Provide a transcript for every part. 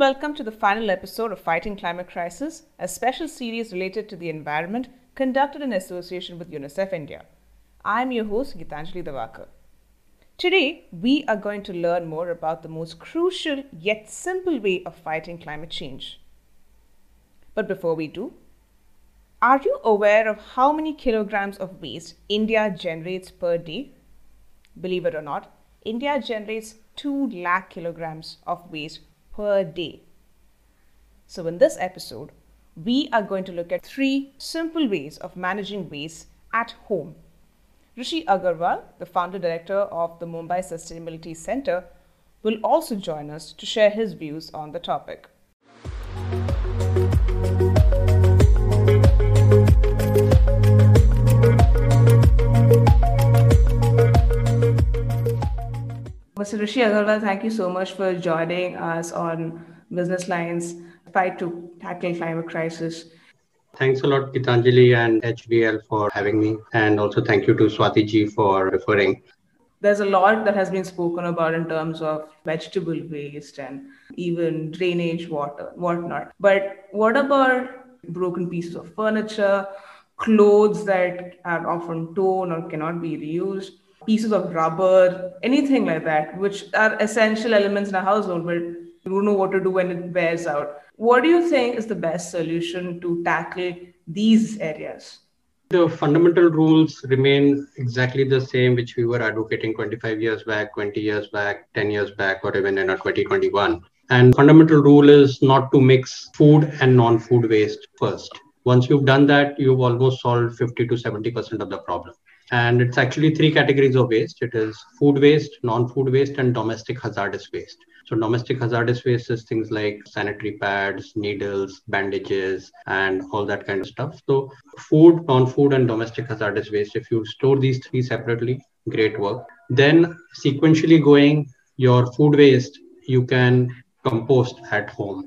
welcome to the final episode of Fighting Climate Crisis, a special series related to the environment conducted in association with UNICEF India. I'm your host, Gitanjali Davakar. Today, we are going to learn more about the most crucial yet simple way of fighting climate change. But before we do, are you aware of how many kilograms of waste India generates per day? Believe it or not, India generates 2 lakh kilograms of waste per day. So, in this episode, we are going to look at three simple ways of managing waste at home. Rishi Aggarwal, the founder director of the Mumbai Sustainability Center, will also join us to share his views on the topic. Mr. Rishi Aggarwal, thank you so much for joining us on Business Lines Fight to Tackle Climate Crisis. Thanks a lot, Gitanjali and HBL for having me. And also thank you to Swati ji for referring. There's a lot that has been spoken about in terms of vegetable waste and even drainage water, whatnot. But what about broken pieces of furniture, clothes that are often torn or cannot be reused? Pieces of rubber, anything like that, which are essential elements in a household, but you don't know what to do when it wears out. What do you think is the best solution to tackle these areas? The fundamental rules remain exactly the same, which we were advocating 25 years back, 20 years back, 10 years back, or even in 2021. And fundamental rule is not to mix food and non-food waste first. Once you've done that, you've almost solved 50 to 70% of the problem and it's actually three categories of waste. It is food waste non-food waste and domestic hazardous waste. So domestic hazardous waste is things like sanitary pads needles bandages and all that kind of stuff. So food non-food and domestic hazardous waste if you store these three separately great work. Then sequentially going your food waste you can compost at home.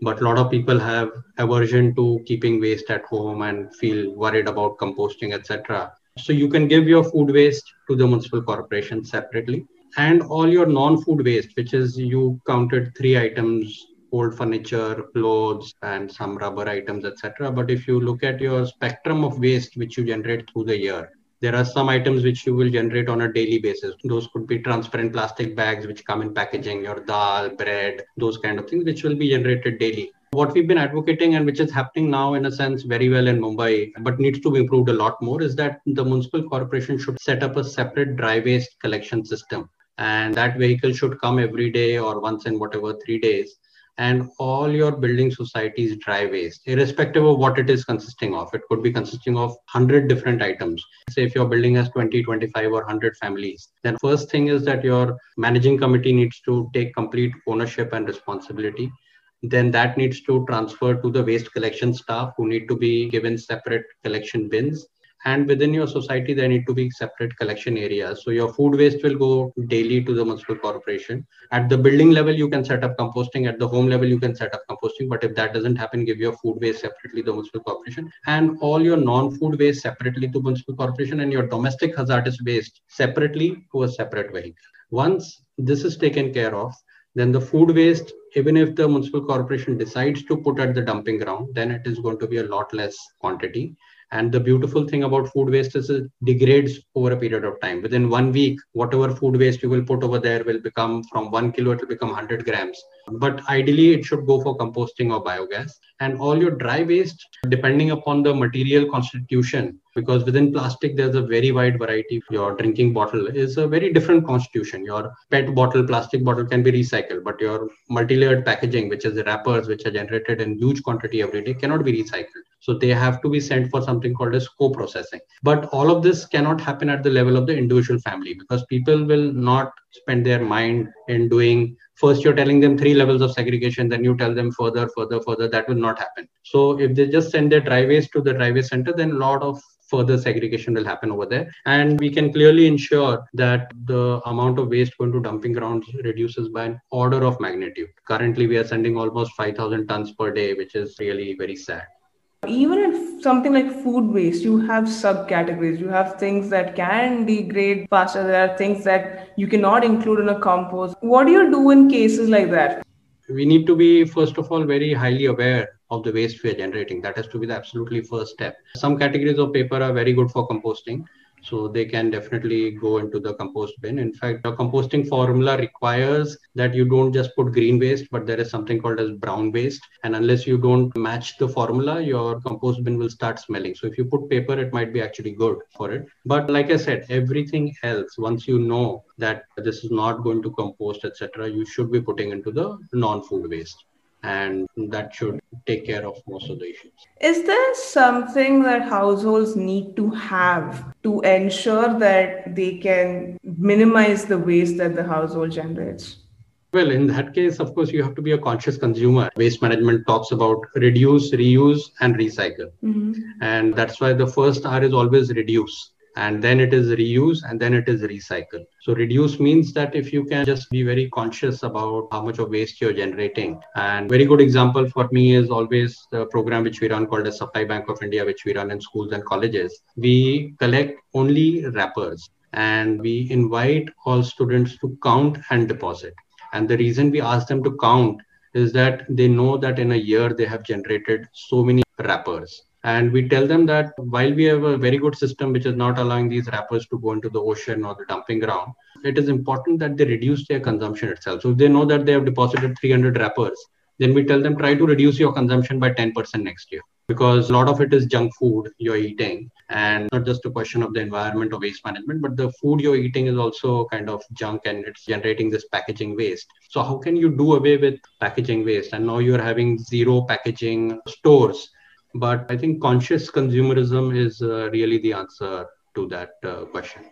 But a lot of people have aversion to keeping waste at home and feel worried about composting etc so you can give your food waste to the municipal corporation separately and all your non-food waste, which is you counted three items, old furniture, clothes, and some rubber items, etc. But if you look at your spectrum of waste which you generate through the year, there are some items which you will generate on a daily basis. Those could be transparent plastic bags which come in packaging, your dal, bread, those kind of things, which will be generated daily. What we've been advocating and which is happening now in a sense very well in Mumbai, but needs to be improved a lot more, is that the municipal corporation should set up a separate dry waste collection system. And that vehicle should come every day or once in whatever three days. And all your building societies dry waste irrespective of what it is consisting of. It could be consisting of 100 different items. Say if your building has 20 25 or 100 families then first thing is that your managing committee needs to take complete ownership and responsibility then that needs to transfer to the waste collection staff who need to be given separate collection bins. And within your society there need to be separate collection areas so your food waste will go daily to the municipal corporation. At the building level you can set up composting. At the home level you can set up composting. But if that doesn't happen give your food waste separately to the municipal corporation. And all your non-food waste separately to municipal corporation and your domestic hazardous waste separately to a separate vehicle. Once this is taken care of then the food waste even if the municipal corporation decides to put at the dumping ground then it is going to be a lot less quantity and the beautiful thing about food waste is it degrades over a period of time. Within one week, whatever food waste you will put over there will become from one kilo, it will become 100 grams. But ideally, it should go for composting or biogas. And all your dry waste, depending upon the material constitution, because within plastic, there's a very wide variety. Your drinking bottle is a very different constitution. Your PET bottle, plastic bottle can be recycled, but your multi layered packaging, which is the wrappers, which are generated in huge quantity every day, cannot be recycled. So they have to be sent for something called as co-processing. But all of this cannot happen at the level of the individual family because people will not spend their mind in doing first you're telling them three levels of segregation then you tell them further further further. That will not happen. So if they just send their dry waste to the waste center then a lot of further segregation will happen over there. And we can clearly ensure that the amount of waste going to dumping grounds reduces by an order of magnitude. Currently we are sending almost 5000 tons per day which is really very sad even in something like food waste, you have subcategories. You have things that can degrade faster. There are things that you cannot include in a compost. What do you do in cases like that? we need to be, first of all, very highly aware of the waste we are generating. That has to be the absolutely first step. Some categories of paper are very good for composting so they can definitely go into the compost bin. In fact the composting formula requires that you don't just put green waste but there is something called as brown waste. And unless you don't match the formula your compost bin will start smelling. So if you put paper it might be actually good for it. But like i said everything else once you know that this is not going to compost etc you should be putting into the non-food waste and that should take care of most of the issues. Is there something that households need to have to ensure that they can minimize the waste that the household generates? Well, in that case, of course, you have to be a conscious consumer. Waste management talks about reduce, reuse, and recycle. Mm-hmm. And that's why the first R is always reduce and then it is reuse and then it is recycle so reduce means that if you can just be very conscious about how much of waste you're generating. And very good example for me is always the program which we run called the supply bank of india which we run in schools and colleges. We collect only wrappers and we invite all students to count and deposit. And the reason we ask them to count is that they know that in a year they have generated so many wrappers and we tell them that while we have a very good system which is not allowing these wrappers to go into the ocean or the dumping ground, it is important that they reduce their consumption itself. So if they know that they have deposited 300 wrappers, then we tell them try to reduce your consumption by 10% next year. Because a lot of it is junk food you're eating and not just a question of the environment or waste management but the food you're eating is also kind of junk and it's generating this packaging waste. So how can you do away with packaging waste? And now you're having zero packaging stores but I think conscious consumerism is uh, really the answer to that uh, question.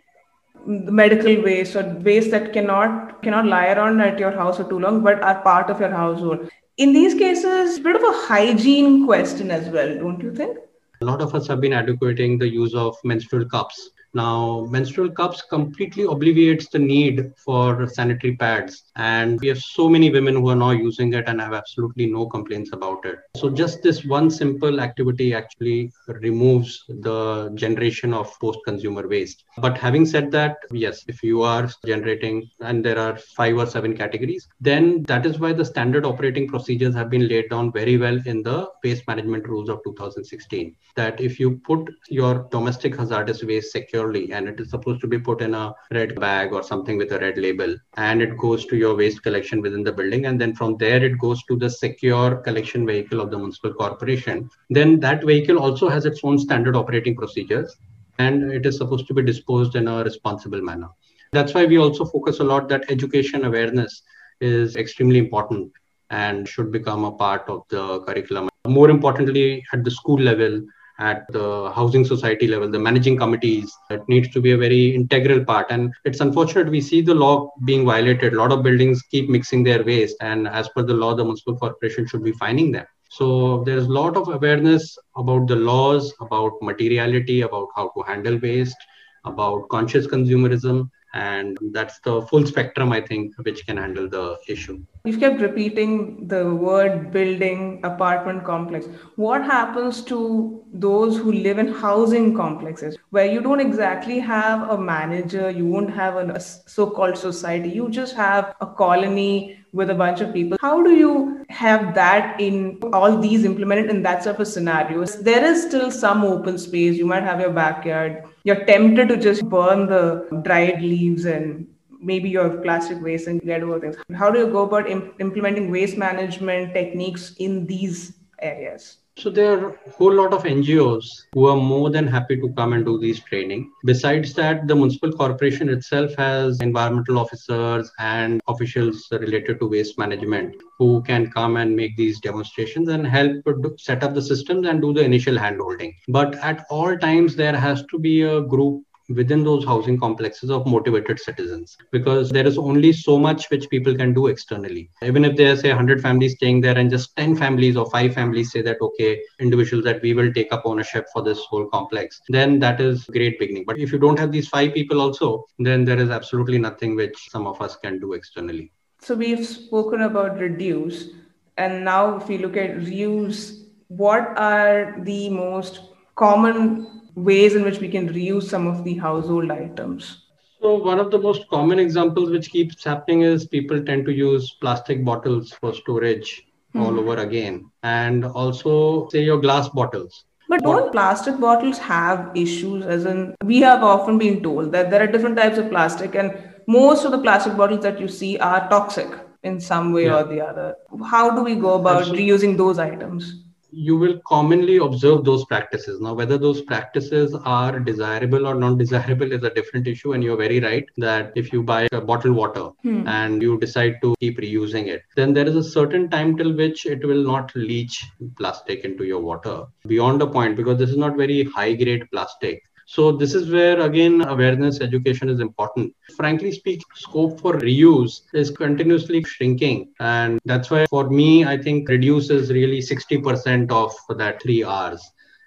The medical waste or waste that cannot cannot lie around at your house for too long, but are part of your household. In these cases, a bit of a hygiene question as well, don't you think? A lot of us have been advocating the use of menstrual cups now, menstrual cups completely obviates the need for sanitary pads. And we have so many women who are now using it and have absolutely no complaints about it. So, just this one simple activity actually removes the generation of post consumer waste. But having said that, yes, if you are generating, and there are five or seven categories, then that is why the standard operating procedures have been laid down very well in the waste management rules of 2016. That if you put your domestic hazardous waste secure and it is supposed to be put in a red bag or something with a red label and it goes to your waste collection within the building and then from there it goes to the secure collection vehicle of the municipal corporation. Then that vehicle also has its own standard operating procedures and it is supposed to be disposed in a responsible manner. That's why we also focus a lot that education awareness is extremely important and should become a part of the curriculum. More importantly at the school level at the housing society level, the managing committees. It needs to be a very integral part. And it's unfortunate we see the law being violated. A lot of buildings keep mixing their waste. And as per the law, the municipal corporation should be fining them. So there's a lot of awareness about the laws, about materiality, about how to handle waste, about conscious consumerism and that's the full spectrum i think which can handle the issue you've kept repeating the word building apartment complex. What happens to those who live in housing complexes where you don't exactly have a manager you won't have a so-called society you just have a colony with a bunch of people? How do you have that in all these implemented in that sort of a scenario? There is still some open space. You might have your backyard. You're tempted to just burn the dried leaves and maybe your plastic waste and get over things. How do you go about imp- implementing waste management techniques in these areas? So there are a whole lot of NGOs who are more than happy to come and do these training. Besides that, the municipal corporation itself has environmental officers and officials related to waste management who can come and make these demonstrations and help set up the systems and do the initial handholding. But at all times, there has to be a group within those housing complexes of motivated citizens. Because there is only so much which people can do externally. Even if there's say 100 families staying there and just 10 families or 5 families say that okay individuals that we will take up ownership for this whole complex then that is great beginning. But if you don't have these five people also then there is absolutely nothing which some of us can do externally. So we've spoken about reduce and now if we look at reuse what are the most common ways in which we can reuse some of the household items? So one of the most common examples which keeps happening is people tend to use plastic bottles for storage mm. all over again. And also say your glass bottles. But don't plastic bottles have issues? As in, we have often been told that there are different types of plastic, and most of the plastic bottles that you see are toxic in some way yeah. or the other. How do we go about Absolutely. reusing those items? You will commonly observe those practices. Now, whether those practices are desirable or non desirable is a different issue. And you're very right that if you buy a bottled water hmm. and you decide to keep reusing it, then there is a certain time till which it will not leach plastic into your water beyond a point because this is not very high grade plastic. So this is where again awareness education is important. Frankly speaking, scope for reuse is continuously shrinking. And that's why for me, I think reduce is really 60% of that three R's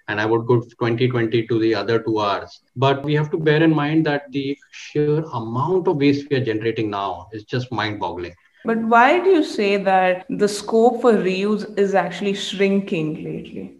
and I would go 2020 to the other two R's. But we have to bear in mind that the sheer amount of waste we are generating now is just mind boggling. But why do you say that the scope for reuse is actually shrinking lately?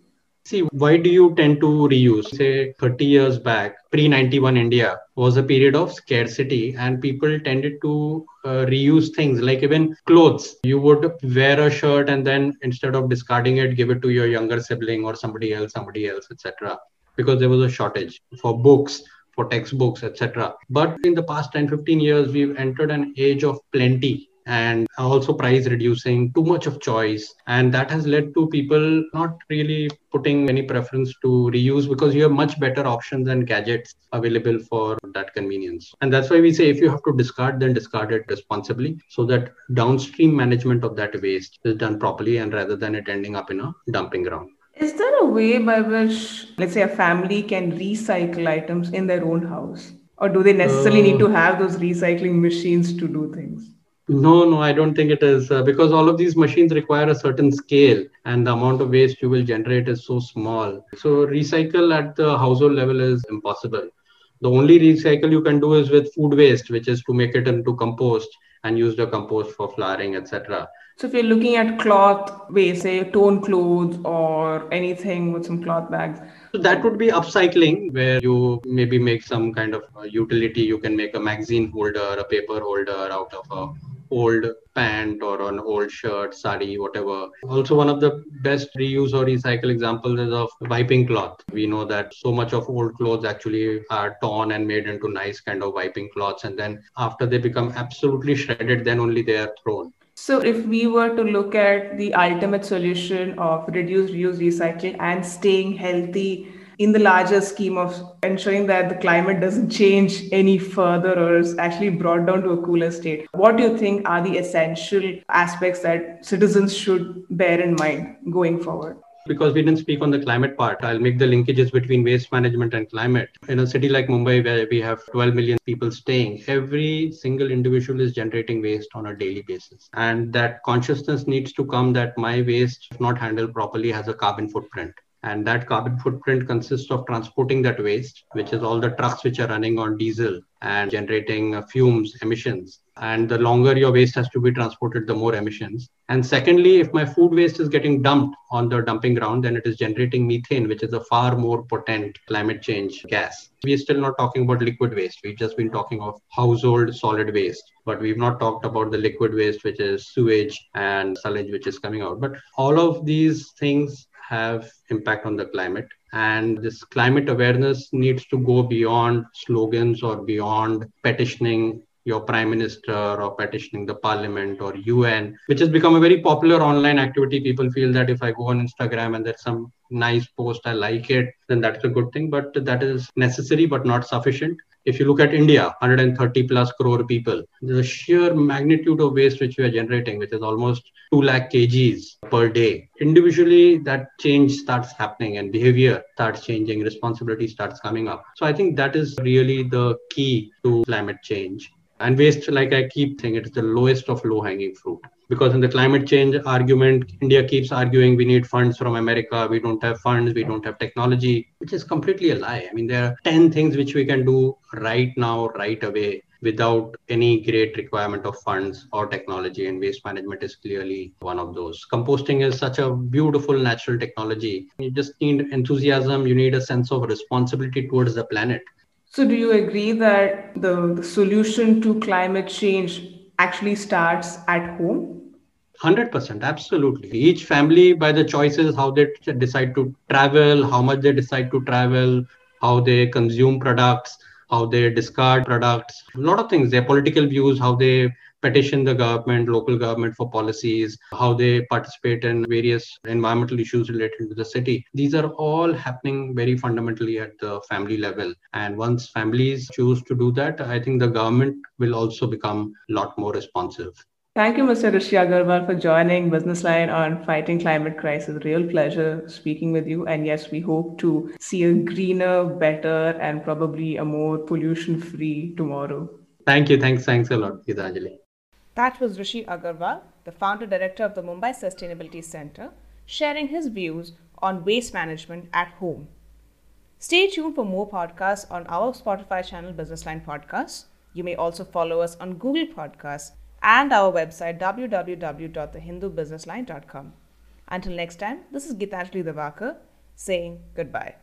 See, why do you tend to reuse? Say 30 years back, pre 91 India was a period of scarcity, and people tended to uh, reuse things like even clothes. You would wear a shirt and then instead of discarding it, give it to your younger sibling or somebody else, somebody else, etc. Because there was a shortage for books, for textbooks, etc. But in the past 10 15 years, we've entered an age of plenty and also price reducing, too much of choice. And that has led to people not really putting any preference to reuse because you have much better options and gadgets available for that convenience. And that's why we say if you have to discard, then discard it responsibly so that downstream management of that waste is done properly and rather than it ending up in a dumping ground. Is there a way by which, let's say, a family can recycle items in their own house? Or do they necessarily uh, need to have those recycling machines to do things? No, no, I don't think it is uh, because all of these machines require a certain scale and the amount of waste you will generate is so small. So, recycle at the household level is impossible. The only recycle you can do is with food waste, which is to make it into compost and use the compost for flowering, etc. So, if you're looking at cloth waste, say torn clothes or anything with some cloth bags, so that would be upcycling, where you maybe make some kind of utility. You can make a magazine holder, a paper holder out of a old pant or an old shirt, sari, whatever. Also, one of the best reuse or recycle examples is of wiping cloth. We know that so much of old clothes actually are torn and made into nice kind of wiping cloths. And then after they become absolutely shredded, then only they are thrown. So, if we were to look at the ultimate solution of reduce, reuse, recycle and staying healthy in the larger scheme of ensuring that the climate doesn't change any further or is actually brought down to a cooler state. What do you think are the essential aspects that citizens should bear in mind going forward? because we didn't speak on the climate part, I'll make the linkages between waste management and climate. In a city like Mumbai, where we have 12 million people staying, every single individual is generating waste on a daily basis. And that consciousness needs to come that my waste, if not handled properly, has a carbon footprint and that carbon footprint consists of transporting that waste which is all the trucks which are running on diesel and generating uh, fumes emissions. And the longer your waste has to be transported the more emissions. And secondly if my food waste is getting dumped on the dumping ground then it is generating methane which is a far more potent climate change gas. We are still not talking about liquid waste. We've just been talking of household solid waste. But we've not talked about the liquid waste which is sewage and sewage which is coming out. But all of these things have impact on the climate. And this climate awareness needs to go beyond slogans or beyond petitioning your prime minister or petitioning the parliament or UN, which has become a very popular online activity. People feel that if I go on Instagram and there's some nice post, I like it, then that's a good thing. But that is necessary but not sufficient if you look at India, 130 plus crore people, the sheer magnitude of waste which we are generating, which is almost 2 lakh kgs per day. Individually, that change starts happening and behavior starts changing, responsibility starts coming up. So I think that is really the key to climate change. And waste, like I keep saying, it is the lowest of low hanging fruit. Because in the climate change argument india keeps arguing we need funds from america we don't have funds we don't have technology which is completely a lie. I mean there are 10 things which we can do right now right away without any great requirement of funds or technology and waste management is clearly one of those. Composting is such a beautiful natural technology. You just need enthusiasm you need a sense of responsibility towards the planet So, do you agree that the, the solution to climate change actually starts at home? 100% absolutely each family by the choices how they decide to travel how much they decide to travel how they consume products how they discard products a lot of things their political views how they petition the government local government for policies how they participate in various environmental issues related to the city these are all happening very fundamentally at the family level and once families choose to do that i think the government will also become a lot more responsive Thank you, Mr. Rishi Aggarwal, for joining Business Line on Fighting Climate Crisis. Real pleasure speaking with you. And yes, we hope to see a greener, better, and probably a more pollution free tomorrow. Thank you. Thanks. Thanks a lot, Gitanjali. That was Rishi Aggarwal, the founder director of the Mumbai Sustainability Center, sharing his views on waste management at home. Stay tuned for more podcasts on our Spotify channel, Business Line Podcasts. You may also follow us on Google Podcasts and our website www.thehindubusinessline.com. Until next time, this is Gitanjali Devakar saying goodbye.